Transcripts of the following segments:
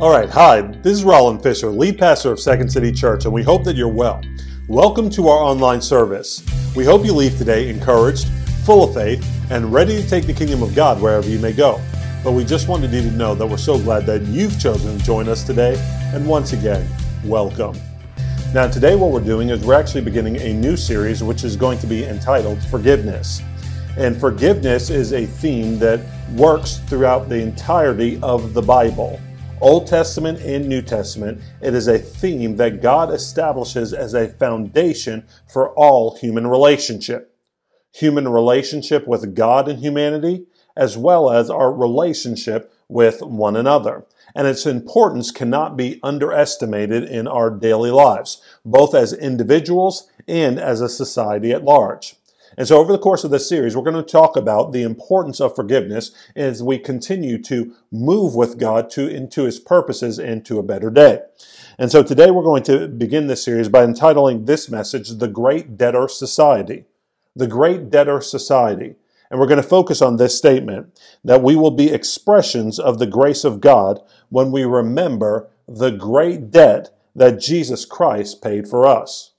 All right, hi, this is Roland Fisher, lead pastor of Second City Church, and we hope that you're well. Welcome to our online service. We hope you leave today encouraged, full of faith, and ready to take the kingdom of God wherever you may go. But we just wanted you to know that we're so glad that you've chosen to join us today, and once again, welcome. Now, today, what we're doing is we're actually beginning a new series which is going to be entitled Forgiveness. And forgiveness is a theme that works throughout the entirety of the Bible. Old Testament and New Testament, it is a theme that God establishes as a foundation for all human relationship. Human relationship with God and humanity, as well as our relationship with one another. And its importance cannot be underestimated in our daily lives, both as individuals and as a society at large. And so, over the course of this series, we're going to talk about the importance of forgiveness as we continue to move with God to into His purposes and to a better day. And so, today we're going to begin this series by entitling this message "The Great Debtor Society." The Great Debtor Society. And we're going to focus on this statement that we will be expressions of the grace of God when we remember the great debt that Jesus Christ paid for us.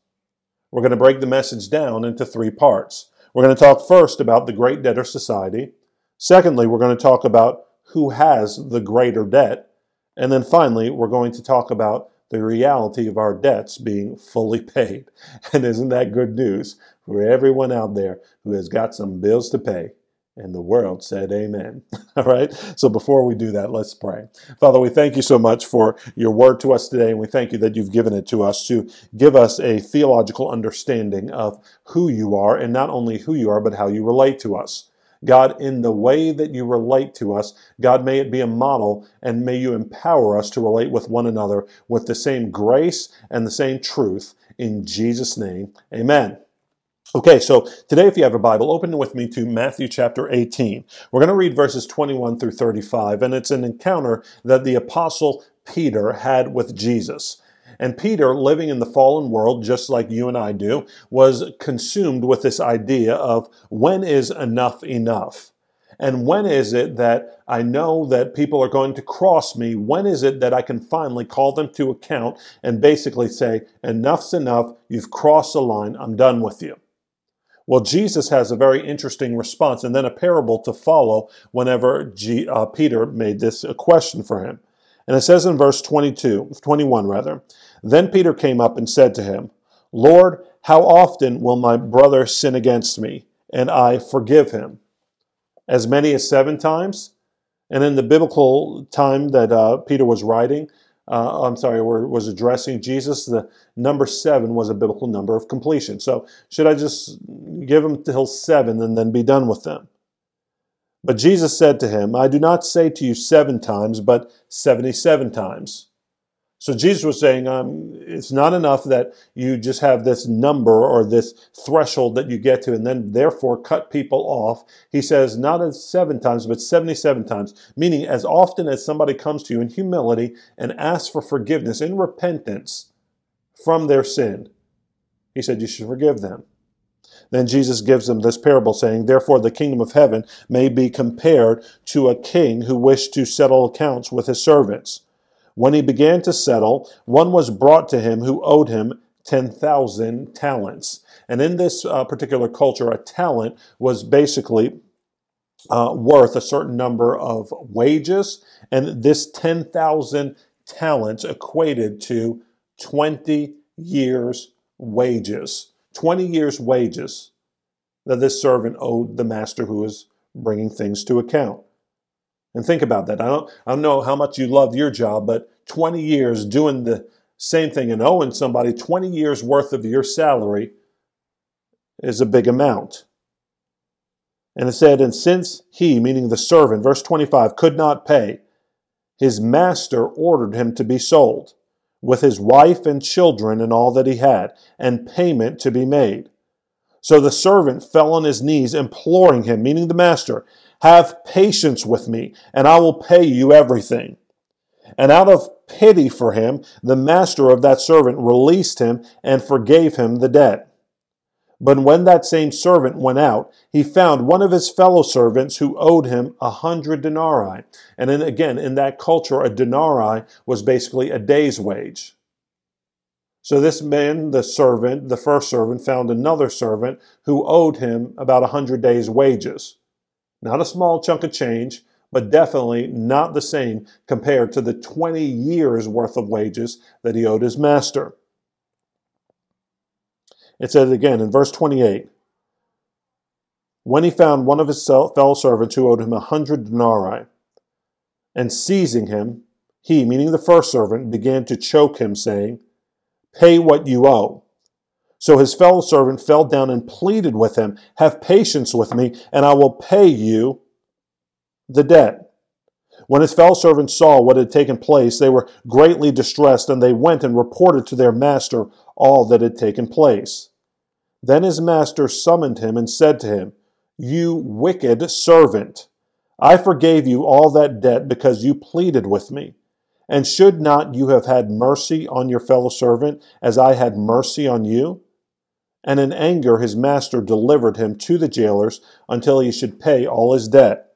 We're going to break the message down into three parts. We're going to talk first about the Great Debtor Society. Secondly, we're going to talk about who has the greater debt. And then finally, we're going to talk about the reality of our debts being fully paid. And isn't that good news for everyone out there who has got some bills to pay? And the world said, Amen. All right. So before we do that, let's pray. Father, we thank you so much for your word to us today. And we thank you that you've given it to us to give us a theological understanding of who you are and not only who you are, but how you relate to us. God, in the way that you relate to us, God, may it be a model and may you empower us to relate with one another with the same grace and the same truth. In Jesus' name, amen. Okay, so today, if you have a Bible, open with me to Matthew chapter 18. We're going to read verses 21 through 35, and it's an encounter that the apostle Peter had with Jesus. And Peter, living in the fallen world, just like you and I do, was consumed with this idea of when is enough enough? And when is it that I know that people are going to cross me? When is it that I can finally call them to account and basically say, enough's enough, you've crossed the line, I'm done with you? Well, Jesus has a very interesting response and then a parable to follow whenever G, uh, Peter made this a question for him. And it says in verse 22, 21 rather, Then Peter came up and said to him, Lord, how often will my brother sin against me, and I forgive him? As many as seven times? And in the biblical time that uh, Peter was writing, uh, I'm sorry, was addressing Jesus, the number seven was a biblical number of completion. So should I just give them till seven and then be done with them? But Jesus said to him, I do not say to you seven times, but 77 times. So Jesus was saying, um, it's not enough that you just have this number or this threshold that you get to and then therefore cut people off. He says, not as seven times, but 77 times, meaning as often as somebody comes to you in humility and asks for forgiveness in repentance from their sin, he said, you should forgive them. Then Jesus gives them this parable saying, Therefore the kingdom of heaven may be compared to a king who wished to settle accounts with his servants. When he began to settle, one was brought to him who owed him 10,000 talents. And in this uh, particular culture, a talent was basically uh, worth a certain number of wages. And this 10,000 talents equated to 20 years' wages. 20 years' wages that this servant owed the master who was bringing things to account. And think about that. I don't, I don't know how much you love your job, but 20 years doing the same thing and owing somebody 20 years worth of your salary is a big amount. And it said, And since he, meaning the servant, verse 25, could not pay, his master ordered him to be sold, with his wife and children and all that he had, and payment to be made. So the servant fell on his knees, imploring him, meaning the master, have patience with me, and I will pay you everything. And out of pity for him, the master of that servant released him and forgave him the debt. But when that same servant went out, he found one of his fellow servants who owed him a hundred denarii. And then again, in that culture, a denarii was basically a day's wage. So this man, the servant, the first servant, found another servant who owed him about a hundred days' wages. Not a small chunk of change, but definitely not the same compared to the 20 years worth of wages that he owed his master. It says again in verse 28 When he found one of his fellow servants who owed him a hundred denarii, and seizing him, he, meaning the first servant, began to choke him, saying, Pay what you owe. So his fellow servant fell down and pleaded with him, Have patience with me, and I will pay you the debt. When his fellow servants saw what had taken place, they were greatly distressed, and they went and reported to their master all that had taken place. Then his master summoned him and said to him, You wicked servant, I forgave you all that debt because you pleaded with me. And should not you have had mercy on your fellow servant as I had mercy on you? And in anger his master delivered him to the jailers until he should pay all his debt.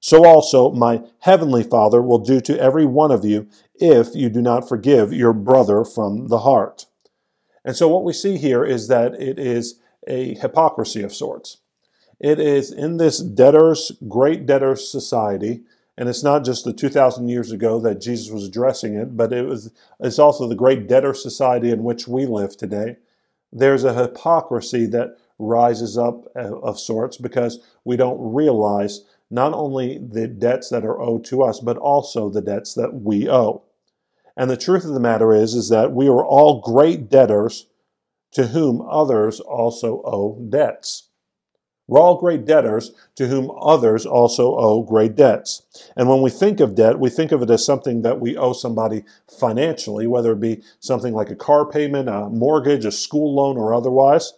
So also my heavenly Father will do to every one of you if you do not forgive your brother from the heart. And so what we see here is that it is a hypocrisy of sorts. It is in this debtors, great debtors society, and it's not just the 2,000 years ago that Jesus was addressing it, but it was, it's also the great debtor society in which we live today. There's a hypocrisy that rises up uh, of sorts because we don't realize not only the debts that are owed to us, but also the debts that we owe. And the truth of the matter is, is that we are all great debtors to whom others also owe debts. We're all great debtors to whom others also owe great debts. And when we think of debt, we think of it as something that we owe somebody financially, whether it be something like a car payment, a mortgage, a school loan, or otherwise.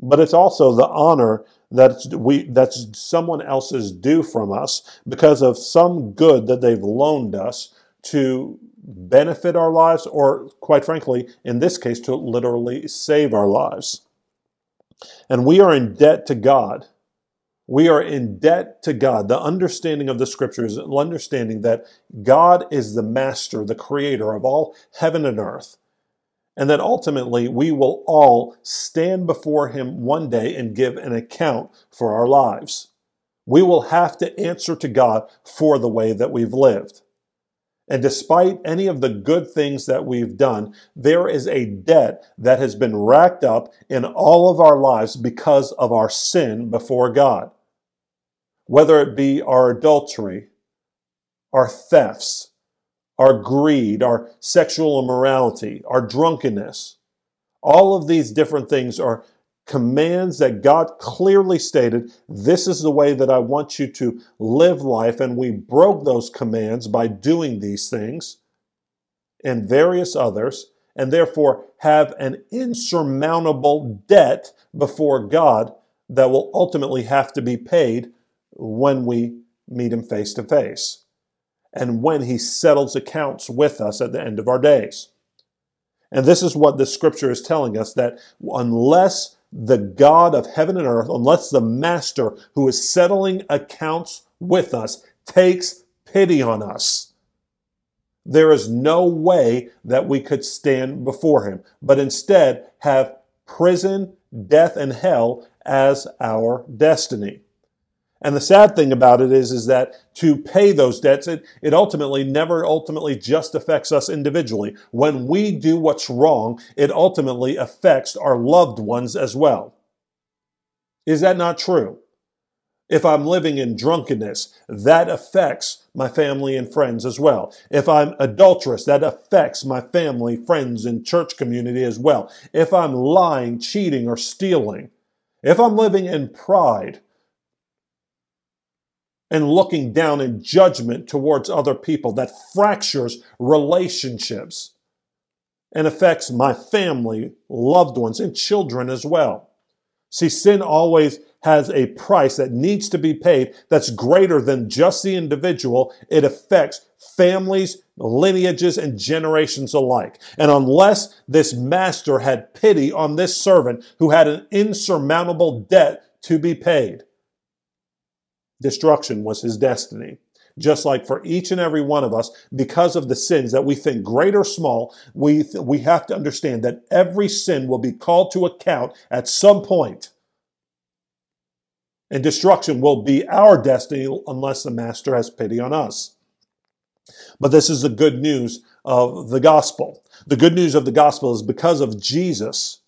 But it's also the honor that we that's someone else's due from us because of some good that they've loaned us to benefit our lives, or quite frankly, in this case, to literally save our lives. And we are in debt to God. We are in debt to God. The understanding of the scriptures, understanding that God is the master, the creator of all heaven and earth, and that ultimately we will all stand before Him one day and give an account for our lives. We will have to answer to God for the way that we've lived. And despite any of the good things that we've done, there is a debt that has been racked up in all of our lives because of our sin before God. Whether it be our adultery, our thefts, our greed, our sexual immorality, our drunkenness, all of these different things are commands that God clearly stated, this is the way that I want you to live life. And we broke those commands by doing these things and various others, and therefore have an insurmountable debt before God that will ultimately have to be paid when we meet Him face to face and when He settles accounts with us at the end of our days. And this is what the scripture is telling us that unless the God of heaven and earth, unless the master who is settling accounts with us takes pity on us. There is no way that we could stand before him, but instead have prison, death, and hell as our destiny. And the sad thing about it is, is that to pay those debts, it, it ultimately never ultimately just affects us individually. When we do what's wrong, it ultimately affects our loved ones as well. Is that not true? If I'm living in drunkenness, that affects my family and friends as well. If I'm adulterous, that affects my family, friends, and church community as well. If I'm lying, cheating, or stealing, if I'm living in pride, and looking down in judgment towards other people that fractures relationships and affects my family, loved ones, and children as well. See, sin always has a price that needs to be paid that's greater than just the individual. It affects families, lineages, and generations alike. And unless this master had pity on this servant who had an insurmountable debt to be paid, destruction was his destiny. Just like for each and every one of us, because of the sins that we think great or small, we, th- we have to understand that every sin will be called to account at some point and destruction will be our destiny unless the Master has pity on us. But this is the good news of the gospel. The good news of the gospel is because of Jesus,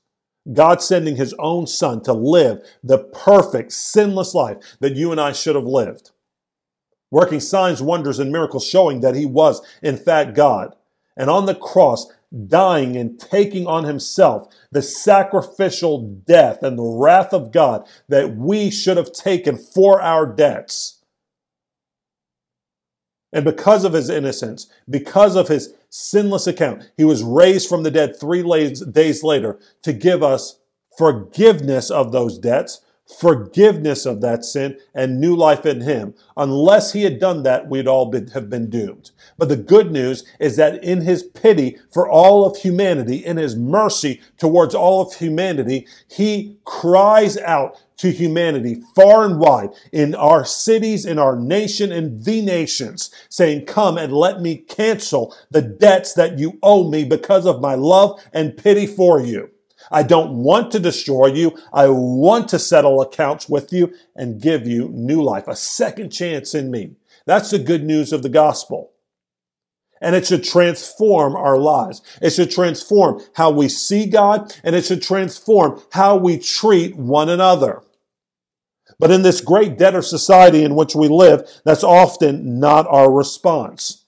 God sending his own son to live the perfect, sinless life that you and I should have lived. Working signs, wonders, and miracles showing that he was, in fact, God. And on the cross, dying and taking on himself the sacrificial death and the wrath of God that we should have taken for our debts. And because of his innocence, because of his sinless account, he was raised from the dead three days later to give us forgiveness of those debts forgiveness of that sin and new life in him. Unless he had done that, we'd all been, have been doomed. But the good news is that in his pity for all of humanity, in his mercy towards all of humanity, he cries out to humanity far and wide in our cities, in our nation, in the nations, saying, Come and let me cancel the debts that you owe me because of my love and pity for you. I don't want to destroy you. I want to settle accounts with you and give you new life, a second chance in me. That's the good news of the gospel. And it should transform our lives. It should transform how we see God and it should transform how we treat one another. But in this great debtor society in which we live, that's often not our response.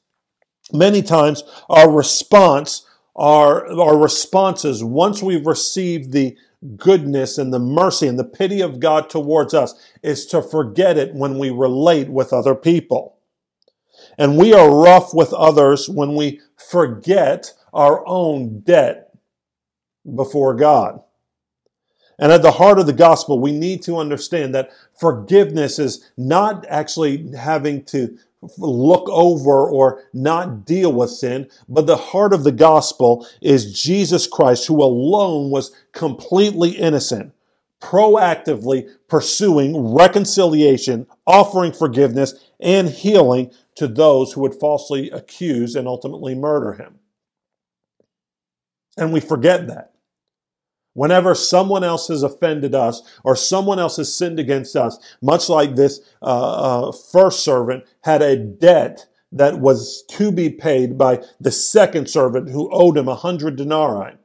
Many times our response our, our responses once we've received the goodness and the mercy and the pity of God towards us is to forget it when we relate with other people. And we are rough with others when we forget our own debt before God. And at the heart of the gospel, we need to understand that forgiveness is not actually having to look over or not deal with sin, but the heart of the gospel is Jesus Christ, who alone was completely innocent, proactively pursuing reconciliation, offering forgiveness and healing to those who would falsely accuse and ultimately murder him. And we forget that. Whenever someone else has offended us or someone else has sinned against us, much like this uh, uh, first servant had a debt that was to be paid by the second servant who owed him a hundred denarii.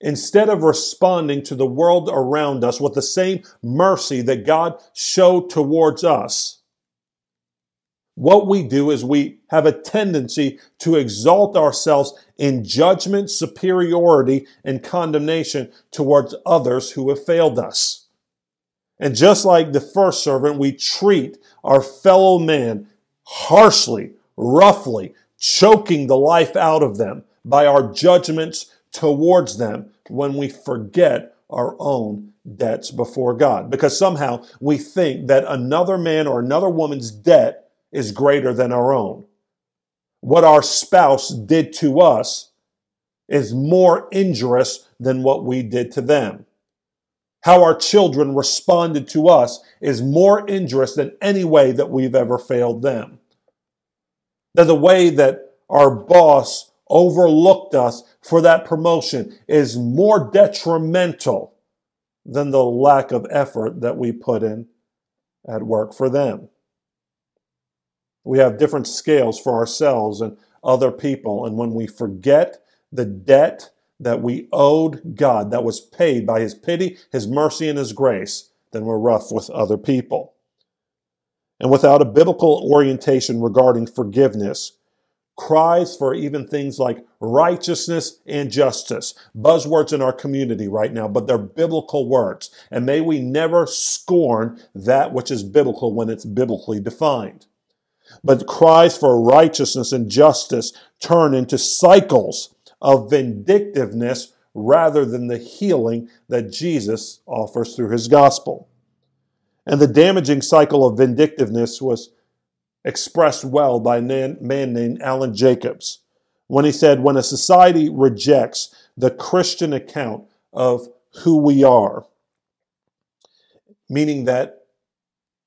Instead of responding to the world around us with the same mercy that God showed towards us, what we do is we have a tendency to exalt ourselves in judgment, superiority, and condemnation towards others who have failed us. And just like the first servant, we treat our fellow man harshly, roughly, choking the life out of them by our judgments towards them when we forget our own debts before God. Because somehow we think that another man or another woman's debt is greater than our own. What our spouse did to us is more injurious than what we did to them. How our children responded to us is more injurious than any way that we've ever failed them. That the way that our boss overlooked us for that promotion is more detrimental than the lack of effort that we put in at work for them. We have different scales for ourselves and other people. And when we forget the debt that we owed God, that was paid by His pity, His mercy, and His grace, then we're rough with other people. And without a biblical orientation regarding forgiveness, cries for even things like righteousness and justice, buzzwords in our community right now, but they're biblical words. And may we never scorn that which is biblical when it's biblically defined. But cries for righteousness and justice turn into cycles of vindictiveness rather than the healing that Jesus offers through his gospel. And the damaging cycle of vindictiveness was expressed well by a man named Alan Jacobs when he said, When a society rejects the Christian account of who we are, meaning that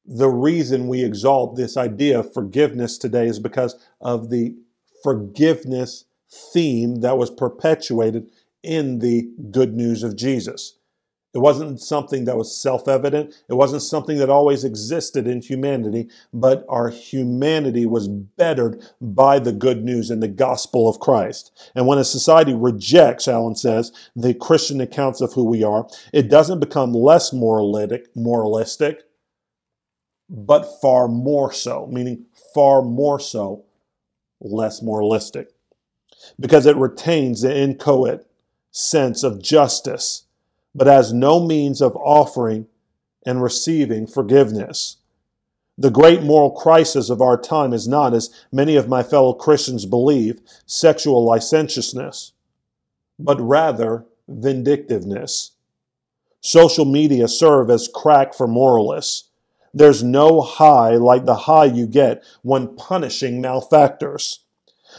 the reason we exalt this idea of forgiveness today is because of the forgiveness theme that was perpetuated in the good news of Jesus. It wasn't something that was self evident. It wasn't something that always existed in humanity, but our humanity was bettered by the good news and the gospel of Christ. And when a society rejects, Alan says, the Christian accounts of who we are, it doesn't become less moralistic, moralistic but far more so, meaning far more so, less moralistic. Because it retains the inchoate sense of justice but has no means of offering and receiving forgiveness. The great moral crisis of our time is not, as many of my fellow Christians believe, sexual licentiousness, but rather vindictiveness. Social media serve as crack for moralists. There's no high like the high you get when punishing malefactors.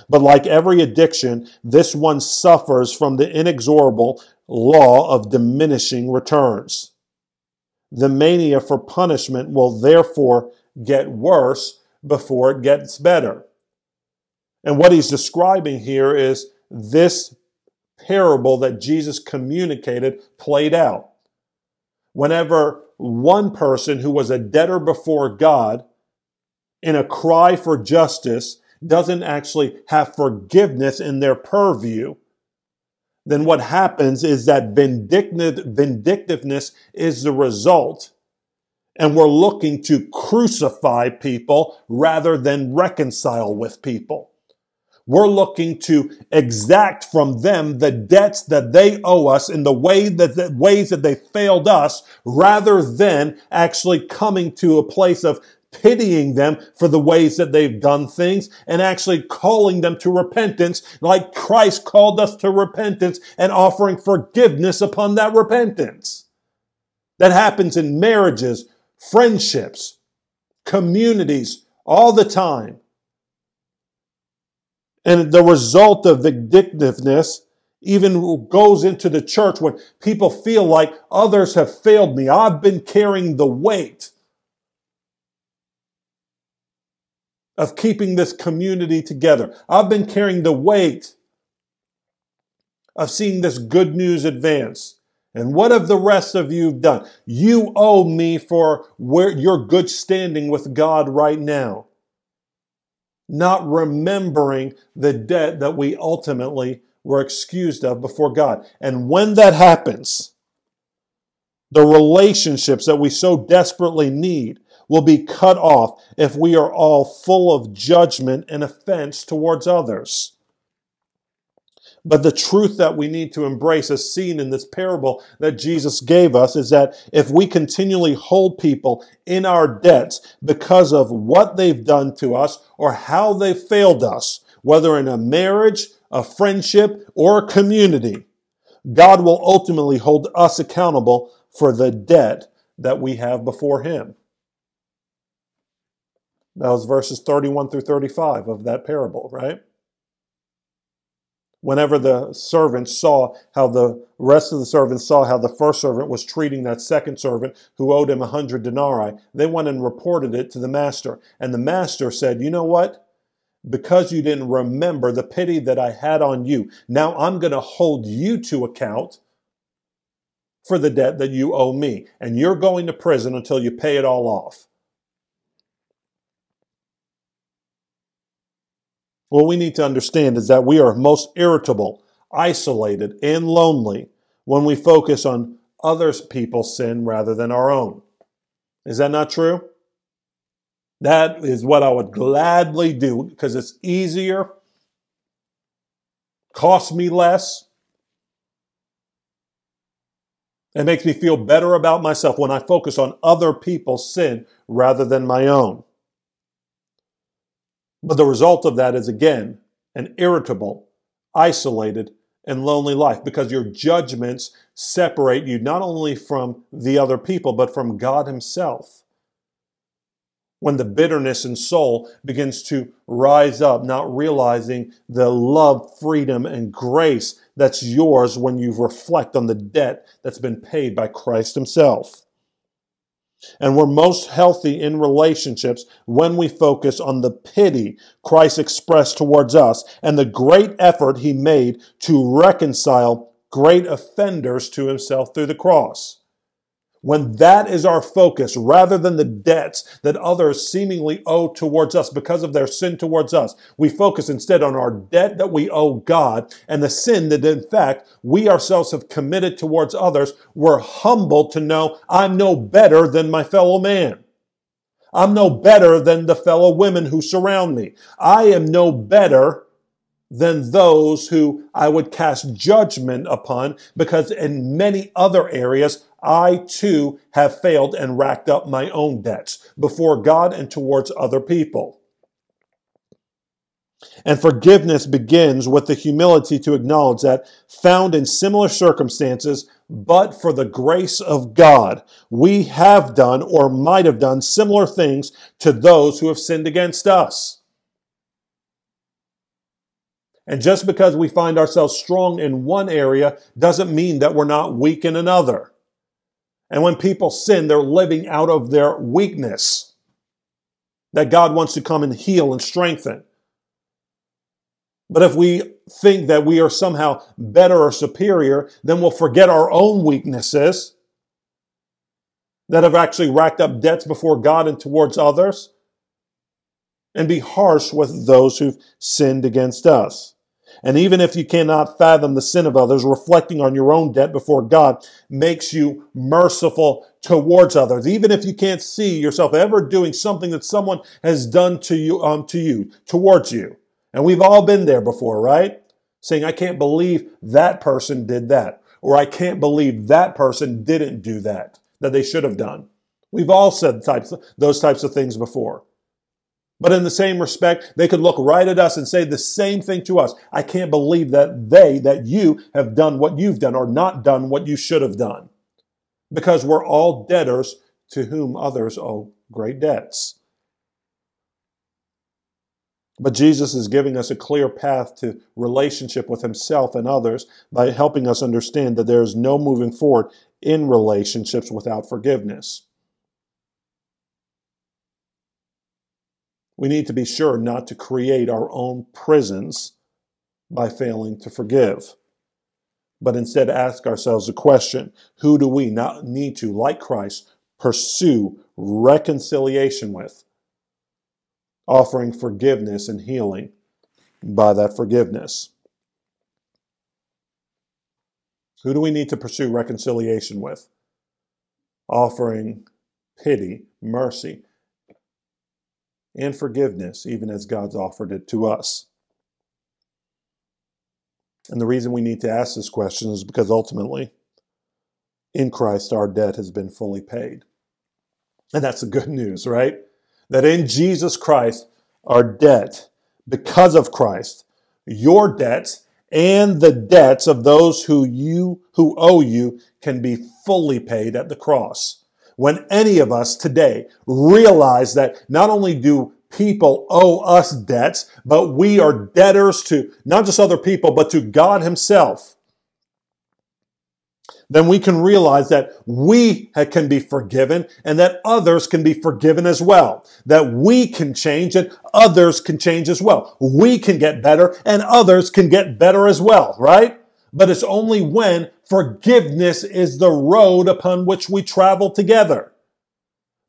But like every addiction, this one suffers from the inexorable law of diminishing returns. The mania for punishment will therefore get worse before it gets better. And what he's describing here is this parable that Jesus communicated played out. Whenever one person who was a debtor before God, in a cry for justice, doesn't actually have forgiveness in their purview, then what happens is that vindictive, vindictiveness is the result. And we're looking to crucify people rather than reconcile with people. We're looking to exact from them the debts that they owe us in the way that the ways that they failed us rather than actually coming to a place of pitying them for the ways that they've done things and actually calling them to repentance like Christ called us to repentance and offering forgiveness upon that repentance. That happens in marriages, friendships, communities all the time. And the result of vindictiveness even goes into the church when people feel like others have failed me. I've been carrying the weight of keeping this community together. I've been carrying the weight of seeing this good news advance. And what have the rest of you done? You owe me for where your good standing with God right now. Not remembering the debt that we ultimately were excused of before God. And when that happens, the relationships that we so desperately need will be cut off if we are all full of judgment and offense towards others. But the truth that we need to embrace, as seen in this parable that Jesus gave us, is that if we continually hold people in our debts because of what they've done to us or how they've failed us, whether in a marriage, a friendship, or a community, God will ultimately hold us accountable for the debt that we have before Him. That was verses 31 through 35 of that parable, right? Whenever the servants saw how the rest of the servants saw how the first servant was treating that second servant who owed him a hundred denarii, they went and reported it to the master. And the master said, You know what? Because you didn't remember the pity that I had on you, now I'm going to hold you to account for the debt that you owe me. And you're going to prison until you pay it all off. What we need to understand is that we are most irritable, isolated, and lonely when we focus on other people's sin rather than our own. Is that not true? That is what I would gladly do because it's easier, costs me less. It makes me feel better about myself when I focus on other people's sin rather than my own. But the result of that is again an irritable, isolated, and lonely life because your judgments separate you not only from the other people, but from God Himself. When the bitterness in soul begins to rise up, not realizing the love, freedom, and grace that's yours when you reflect on the debt that's been paid by Christ Himself. And we're most healthy in relationships when we focus on the pity Christ expressed towards us and the great effort he made to reconcile great offenders to himself through the cross. When that is our focus, rather than the debts that others seemingly owe towards us because of their sin towards us, we focus instead on our debt that we owe God and the sin that in fact we ourselves have committed towards others. We're humbled to know I'm no better than my fellow man. I'm no better than the fellow women who surround me. I am no better than those who I would cast judgment upon because in many other areas, I too have failed and racked up my own debts before God and towards other people. And forgiveness begins with the humility to acknowledge that, found in similar circumstances, but for the grace of God, we have done or might have done similar things to those who have sinned against us. And just because we find ourselves strong in one area doesn't mean that we're not weak in another. And when people sin, they're living out of their weakness that God wants to come and heal and strengthen. But if we think that we are somehow better or superior, then we'll forget our own weaknesses that have actually racked up debts before God and towards others and be harsh with those who've sinned against us. And even if you cannot fathom the sin of others, reflecting on your own debt before God makes you merciful towards others. Even if you can't see yourself ever doing something that someone has done to you, um, to you, towards you. And we've all been there before, right? Saying, I can't believe that person did that. Or I can't believe that person didn't do that, that they should have done. We've all said types, those types of things before. But in the same respect, they could look right at us and say the same thing to us. I can't believe that they, that you have done what you've done or not done what you should have done. Because we're all debtors to whom others owe great debts. But Jesus is giving us a clear path to relationship with himself and others by helping us understand that there is no moving forward in relationships without forgiveness. We need to be sure not to create our own prisons by failing to forgive, but instead ask ourselves the question who do we not need to, like Christ, pursue reconciliation with, offering forgiveness and healing by that forgiveness? Who do we need to pursue reconciliation with? Offering pity, mercy, and forgiveness, even as God's offered it to us. And the reason we need to ask this question is because ultimately, in Christ, our debt has been fully paid. And that's the good news, right? That in Jesus Christ, our debt, because of Christ, your debts and the debts of those who you who owe you can be fully paid at the cross when any of us today realize that not only do people owe us debts, but we are debtors to not just other people, but to God Himself, then we can realize that we can be forgiven and that others can be forgiven as well. That we can change and others can change as well. We can get better and others can get better as well, right? But it's only when Forgiveness is the road upon which we travel together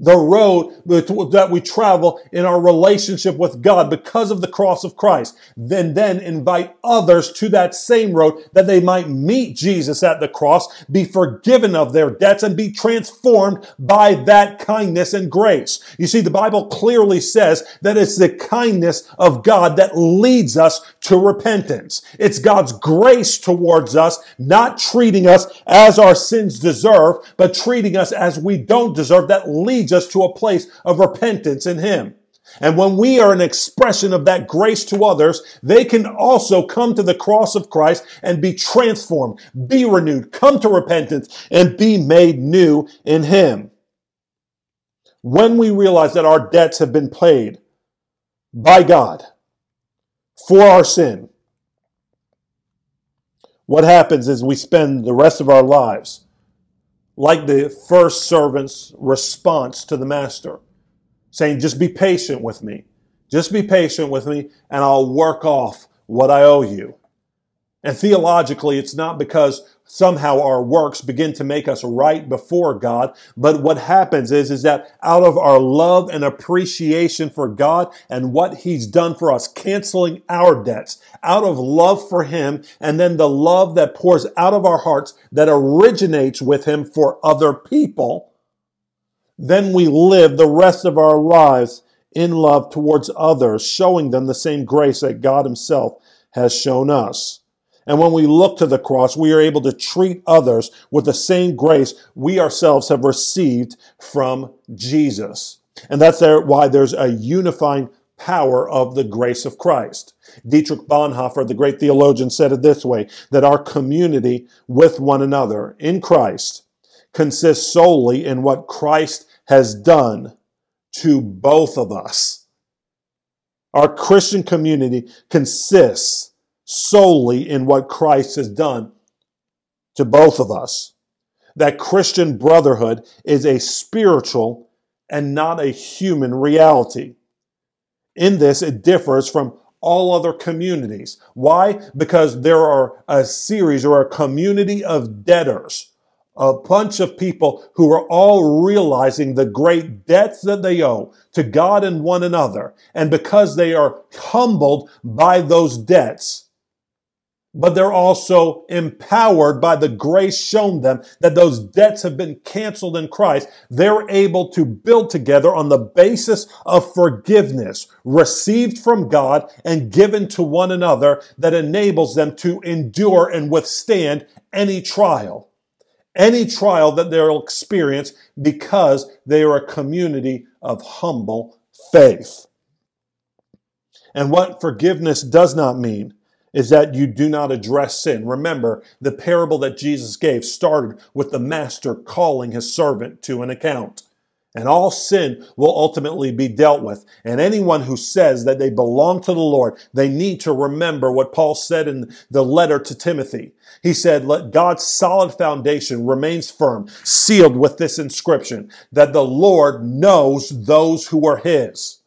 the road that we travel in our relationship with God because of the cross of Christ. Then, then invite others to that same road that they might meet Jesus at the cross, be forgiven of their debts, and be transformed by that kindness and grace. You see, the Bible clearly says that it's the kindness of God that leads us to repentance. It's God's grace towards us, not treating us as our sins deserve, but treating us as we don't deserve that leads us to a place of repentance in Him. And when we are an expression of that grace to others, they can also come to the cross of Christ and be transformed, be renewed, come to repentance, and be made new in Him. When we realize that our debts have been paid by God for our sin, what happens is we spend the rest of our lives like the first servant's response to the master saying, just be patient with me. Just be patient with me and I'll work off what I owe you. And theologically, it's not because somehow our works begin to make us right before God. But what happens is, is that out of our love and appreciation for God and what he's done for us, canceling our debts out of love for him, and then the love that pours out of our hearts that originates with him for other people, then we live the rest of our lives in love towards others, showing them the same grace that God himself has shown us. And when we look to the cross, we are able to treat others with the same grace we ourselves have received from Jesus. And that's why there's a unifying power of the grace of Christ. Dietrich Bonhoeffer, the great theologian, said it this way, that our community with one another in Christ consists solely in what Christ has done to both of us. Our Christian community consists solely in what Christ has done to both of us. That Christian brotherhood is a spiritual and not a human reality. In this, it differs from all other communities. Why? Because there are a series or a community of debtors a bunch of people who are all realizing the great debts that they owe to God and one another. And because they are humbled by those debts, but they're also empowered by the grace shown them that those debts have been canceled in Christ. They're able to build together on the basis of forgiveness received from God and given to one another that enables them to endure and withstand any trial any trial that they'll experience because they are a community of humble faith. And what forgiveness does not mean is that you do not address sin. Remember, the parable that Jesus gave started with the master calling his servant to an account and all sin will ultimately be dealt with. And anyone who says that they belong to the Lord, they need to remember what Paul said in the letter to Timothy. He said, let God's solid foundation remains firm, sealed with this inscription, that the Lord knows those who are his.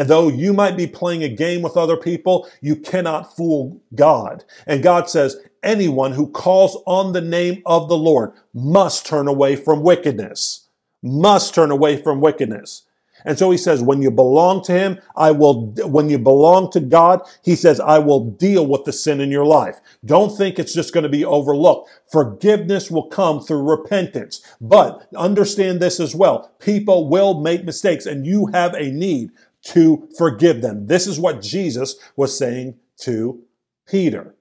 And though you might be playing a game with other people, you cannot fool God. And God says, anyone who calls on the name of the Lord must turn away from wickedness must turn away from wickedness. And so he says, when you belong to him, I will, when you belong to God, he says, I will deal with the sin in your life. Don't think it's just going to be overlooked. Forgiveness will come through repentance. But understand this as well. People will make mistakes and you have a need to forgive them. This is what Jesus was saying to Peter.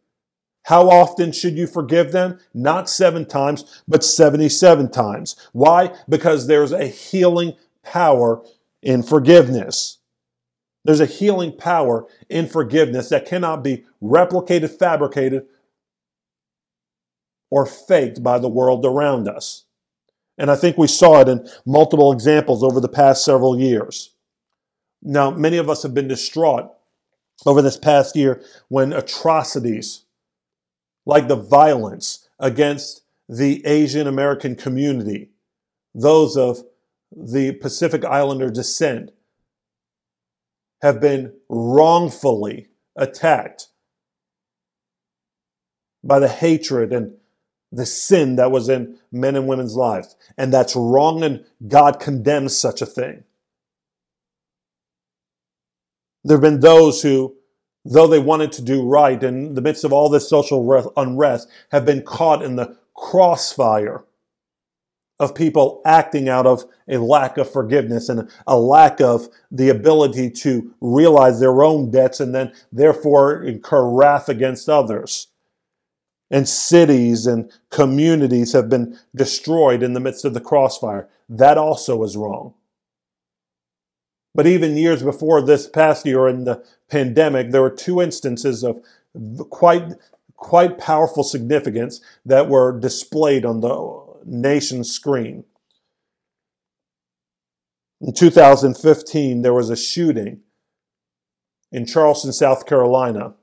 How often should you forgive them? Not seven times, but 77 times. Why? Because there's a healing power in forgiveness. There's a healing power in forgiveness that cannot be replicated, fabricated, or faked by the world around us. And I think we saw it in multiple examples over the past several years. Now, many of us have been distraught over this past year when atrocities like the violence against the Asian American community, those of the Pacific Islander descent, have been wrongfully attacked by the hatred and the sin that was in men and women's lives. And that's wrong, and God condemns such a thing. There have been those who though they wanted to do right in the midst of all this social unrest, have been caught in the crossfire of people acting out of a lack of forgiveness and a lack of the ability to realize their own debts and then therefore incur wrath against others. And cities and communities have been destroyed in the midst of the crossfire. That also is wrong. But even years before this past year in the pandemic, there were two instances of quite quite powerful significance that were displayed on the nation's screen. In 2015, there was a shooting in Charleston, South Carolina,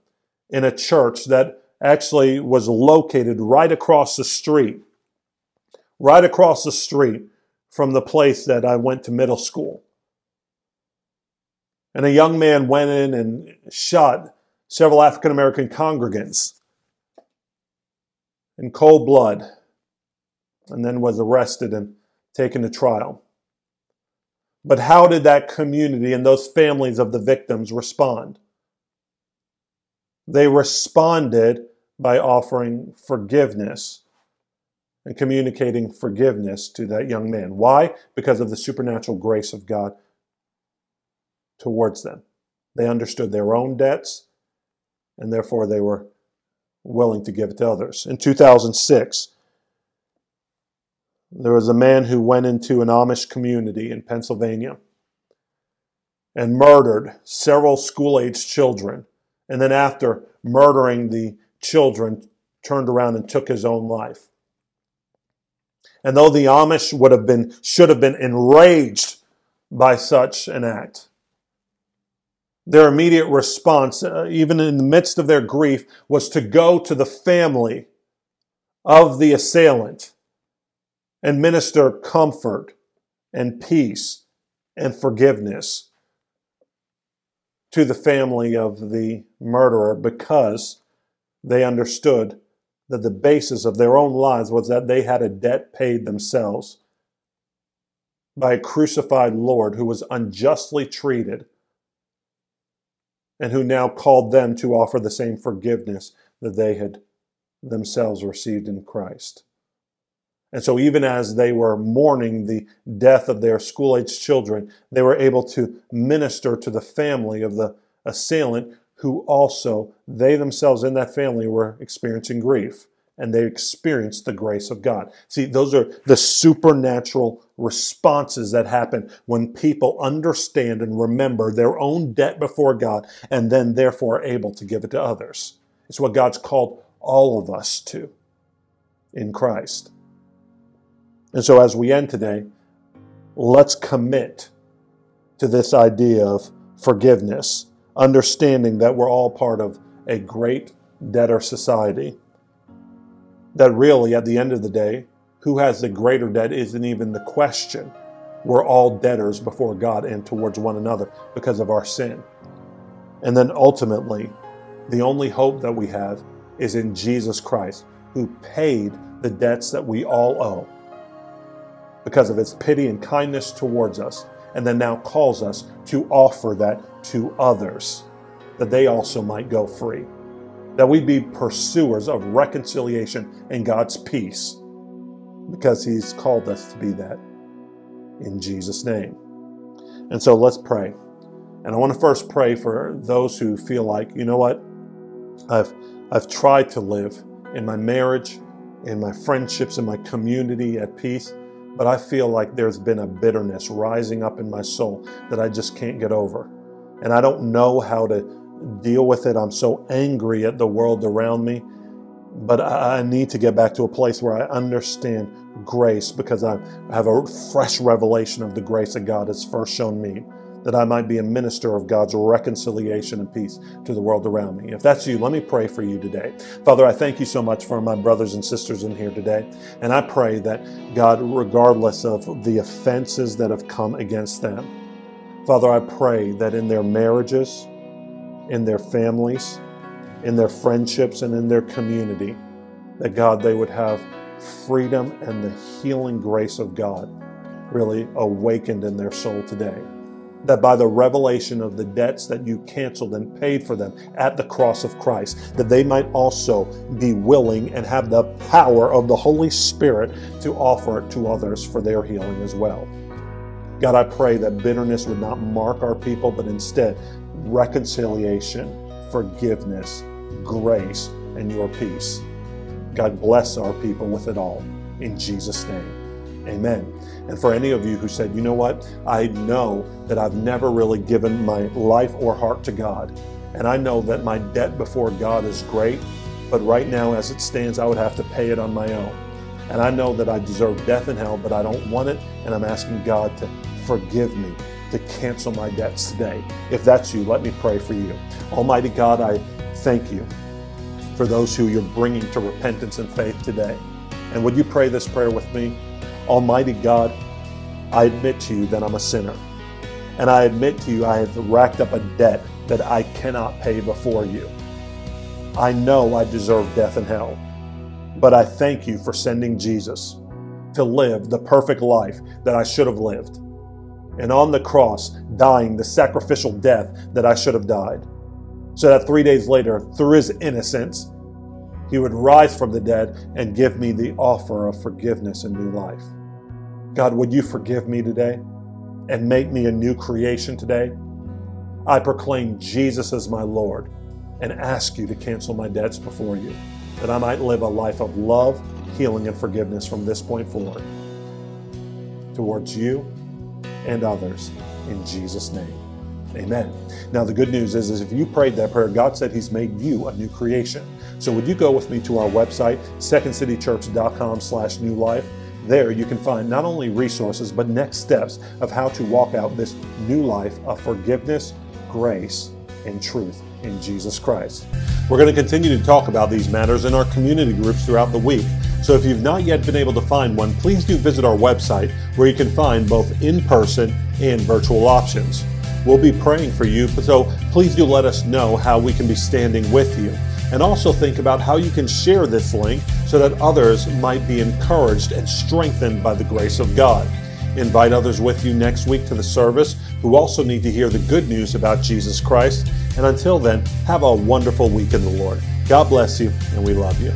in a church that actually was located right across the street, right across the street from the place that I went to middle school. And a young man went in and shot several African American congregants in cold blood and then was arrested and taken to trial. But how did that community and those families of the victims respond? They responded by offering forgiveness and communicating forgiveness to that young man. Why? Because of the supernatural grace of God towards them. They understood their own debts, and therefore they were willing to give it to others. In 2006, there was a man who went into an Amish community in Pennsylvania and murdered several school aged children. And then, after murdering the children, turned around and took his own life. And though the Amish would have been, should have been enraged by such an act, their immediate response, uh, even in the midst of their grief, was to go to the family of the assailant and minister comfort and peace and forgiveness to the family of the murderer because they understood that the basis of their own lives was that they had a debt paid themselves by a crucified Lord who was unjustly treated and who now called them to offer the same forgiveness that they had themselves received in Christ. And so, even as they were mourning the death of their school aged children, they were able to minister to the family of the assailant, who also, they themselves in that family, were experiencing grief. And they experience the grace of God. See, those are the supernatural responses that happen when people understand and remember their own debt before God and then, therefore, are able to give it to others. It's what God's called all of us to in Christ. And so, as we end today, let's commit to this idea of forgiveness, understanding that we're all part of a great debtor society. That really, at the end of the day, who has the greater debt isn't even the question. We're all debtors before God and towards one another because of our sin. And then ultimately, the only hope that we have is in Jesus Christ, who paid the debts that we all owe because of his pity and kindness towards us, and then now calls us to offer that to others, that they also might go free. That we be pursuers of reconciliation and God's peace, because He's called us to be that in Jesus' name. And so let's pray. And I want to first pray for those who feel like, you know what? I've I've tried to live in my marriage, in my friendships, in my community at peace, but I feel like there's been a bitterness rising up in my soul that I just can't get over. And I don't know how to deal with it. I'm so angry at the world around me. But I need to get back to a place where I understand grace because I have a fresh revelation of the grace that God has first shown me that I might be a minister of God's reconciliation and peace to the world around me. If that's you, let me pray for you today. Father, I thank you so much for my brothers and sisters in here today. And I pray that God, regardless of the offenses that have come against them, Father, I pray that in their marriages, in their families, in their friendships, and in their community, that God, they would have freedom and the healing grace of God really awakened in their soul today that by the revelation of the debts that you canceled and paid for them at the cross of Christ, that they might also be willing and have the power of the Holy Spirit to offer it to others for their healing as well. God, I pray that bitterness would not mark our people, but instead reconciliation, forgiveness, grace, and your peace. God bless our people with it all. In Jesus' name, Amen. And for any of you who said, you know what, I know that I've never really given my life or heart to God, and I know that my debt before God is great, but right now, as it stands, I would have to pay it on my own. And I know that I deserve death and hell, but I don't want it, and I'm asking God to forgive me, to cancel my debts today. If that's you, let me pray for you. Almighty God, I thank you for those who you're bringing to repentance and faith today. And would you pray this prayer with me? Almighty God, I admit to you that I'm a sinner. And I admit to you I have racked up a debt that I cannot pay before you. I know I deserve death and hell, but I thank you for sending Jesus to live the perfect life that I should have lived. And on the cross, dying the sacrificial death that I should have died. So that three days later, through his innocence, he would rise from the dead and give me the offer of forgiveness and new life. God, would you forgive me today and make me a new creation today? I proclaim Jesus as my Lord and ask you to cancel my debts before you, that I might live a life of love, healing, and forgiveness from this point forward towards you and others in Jesus' name. Amen. Now, the good news is, is if you prayed that prayer, God said He's made you a new creation. So would you go with me to our website, secondcitychurch.com slash new life? There you can find not only resources, but next steps of how to walk out this new life of forgiveness, grace, and truth in Jesus Christ. We're going to continue to talk about these matters in our community groups throughout the week. So if you've not yet been able to find one, please do visit our website where you can find both in person and virtual options. We'll be praying for you, so please do let us know how we can be standing with you. And also think about how you can share this link so that others might be encouraged and strengthened by the grace of God. Invite others with you next week to the service who also need to hear the good news about Jesus Christ. And until then, have a wonderful week in the Lord. God bless you, and we love you.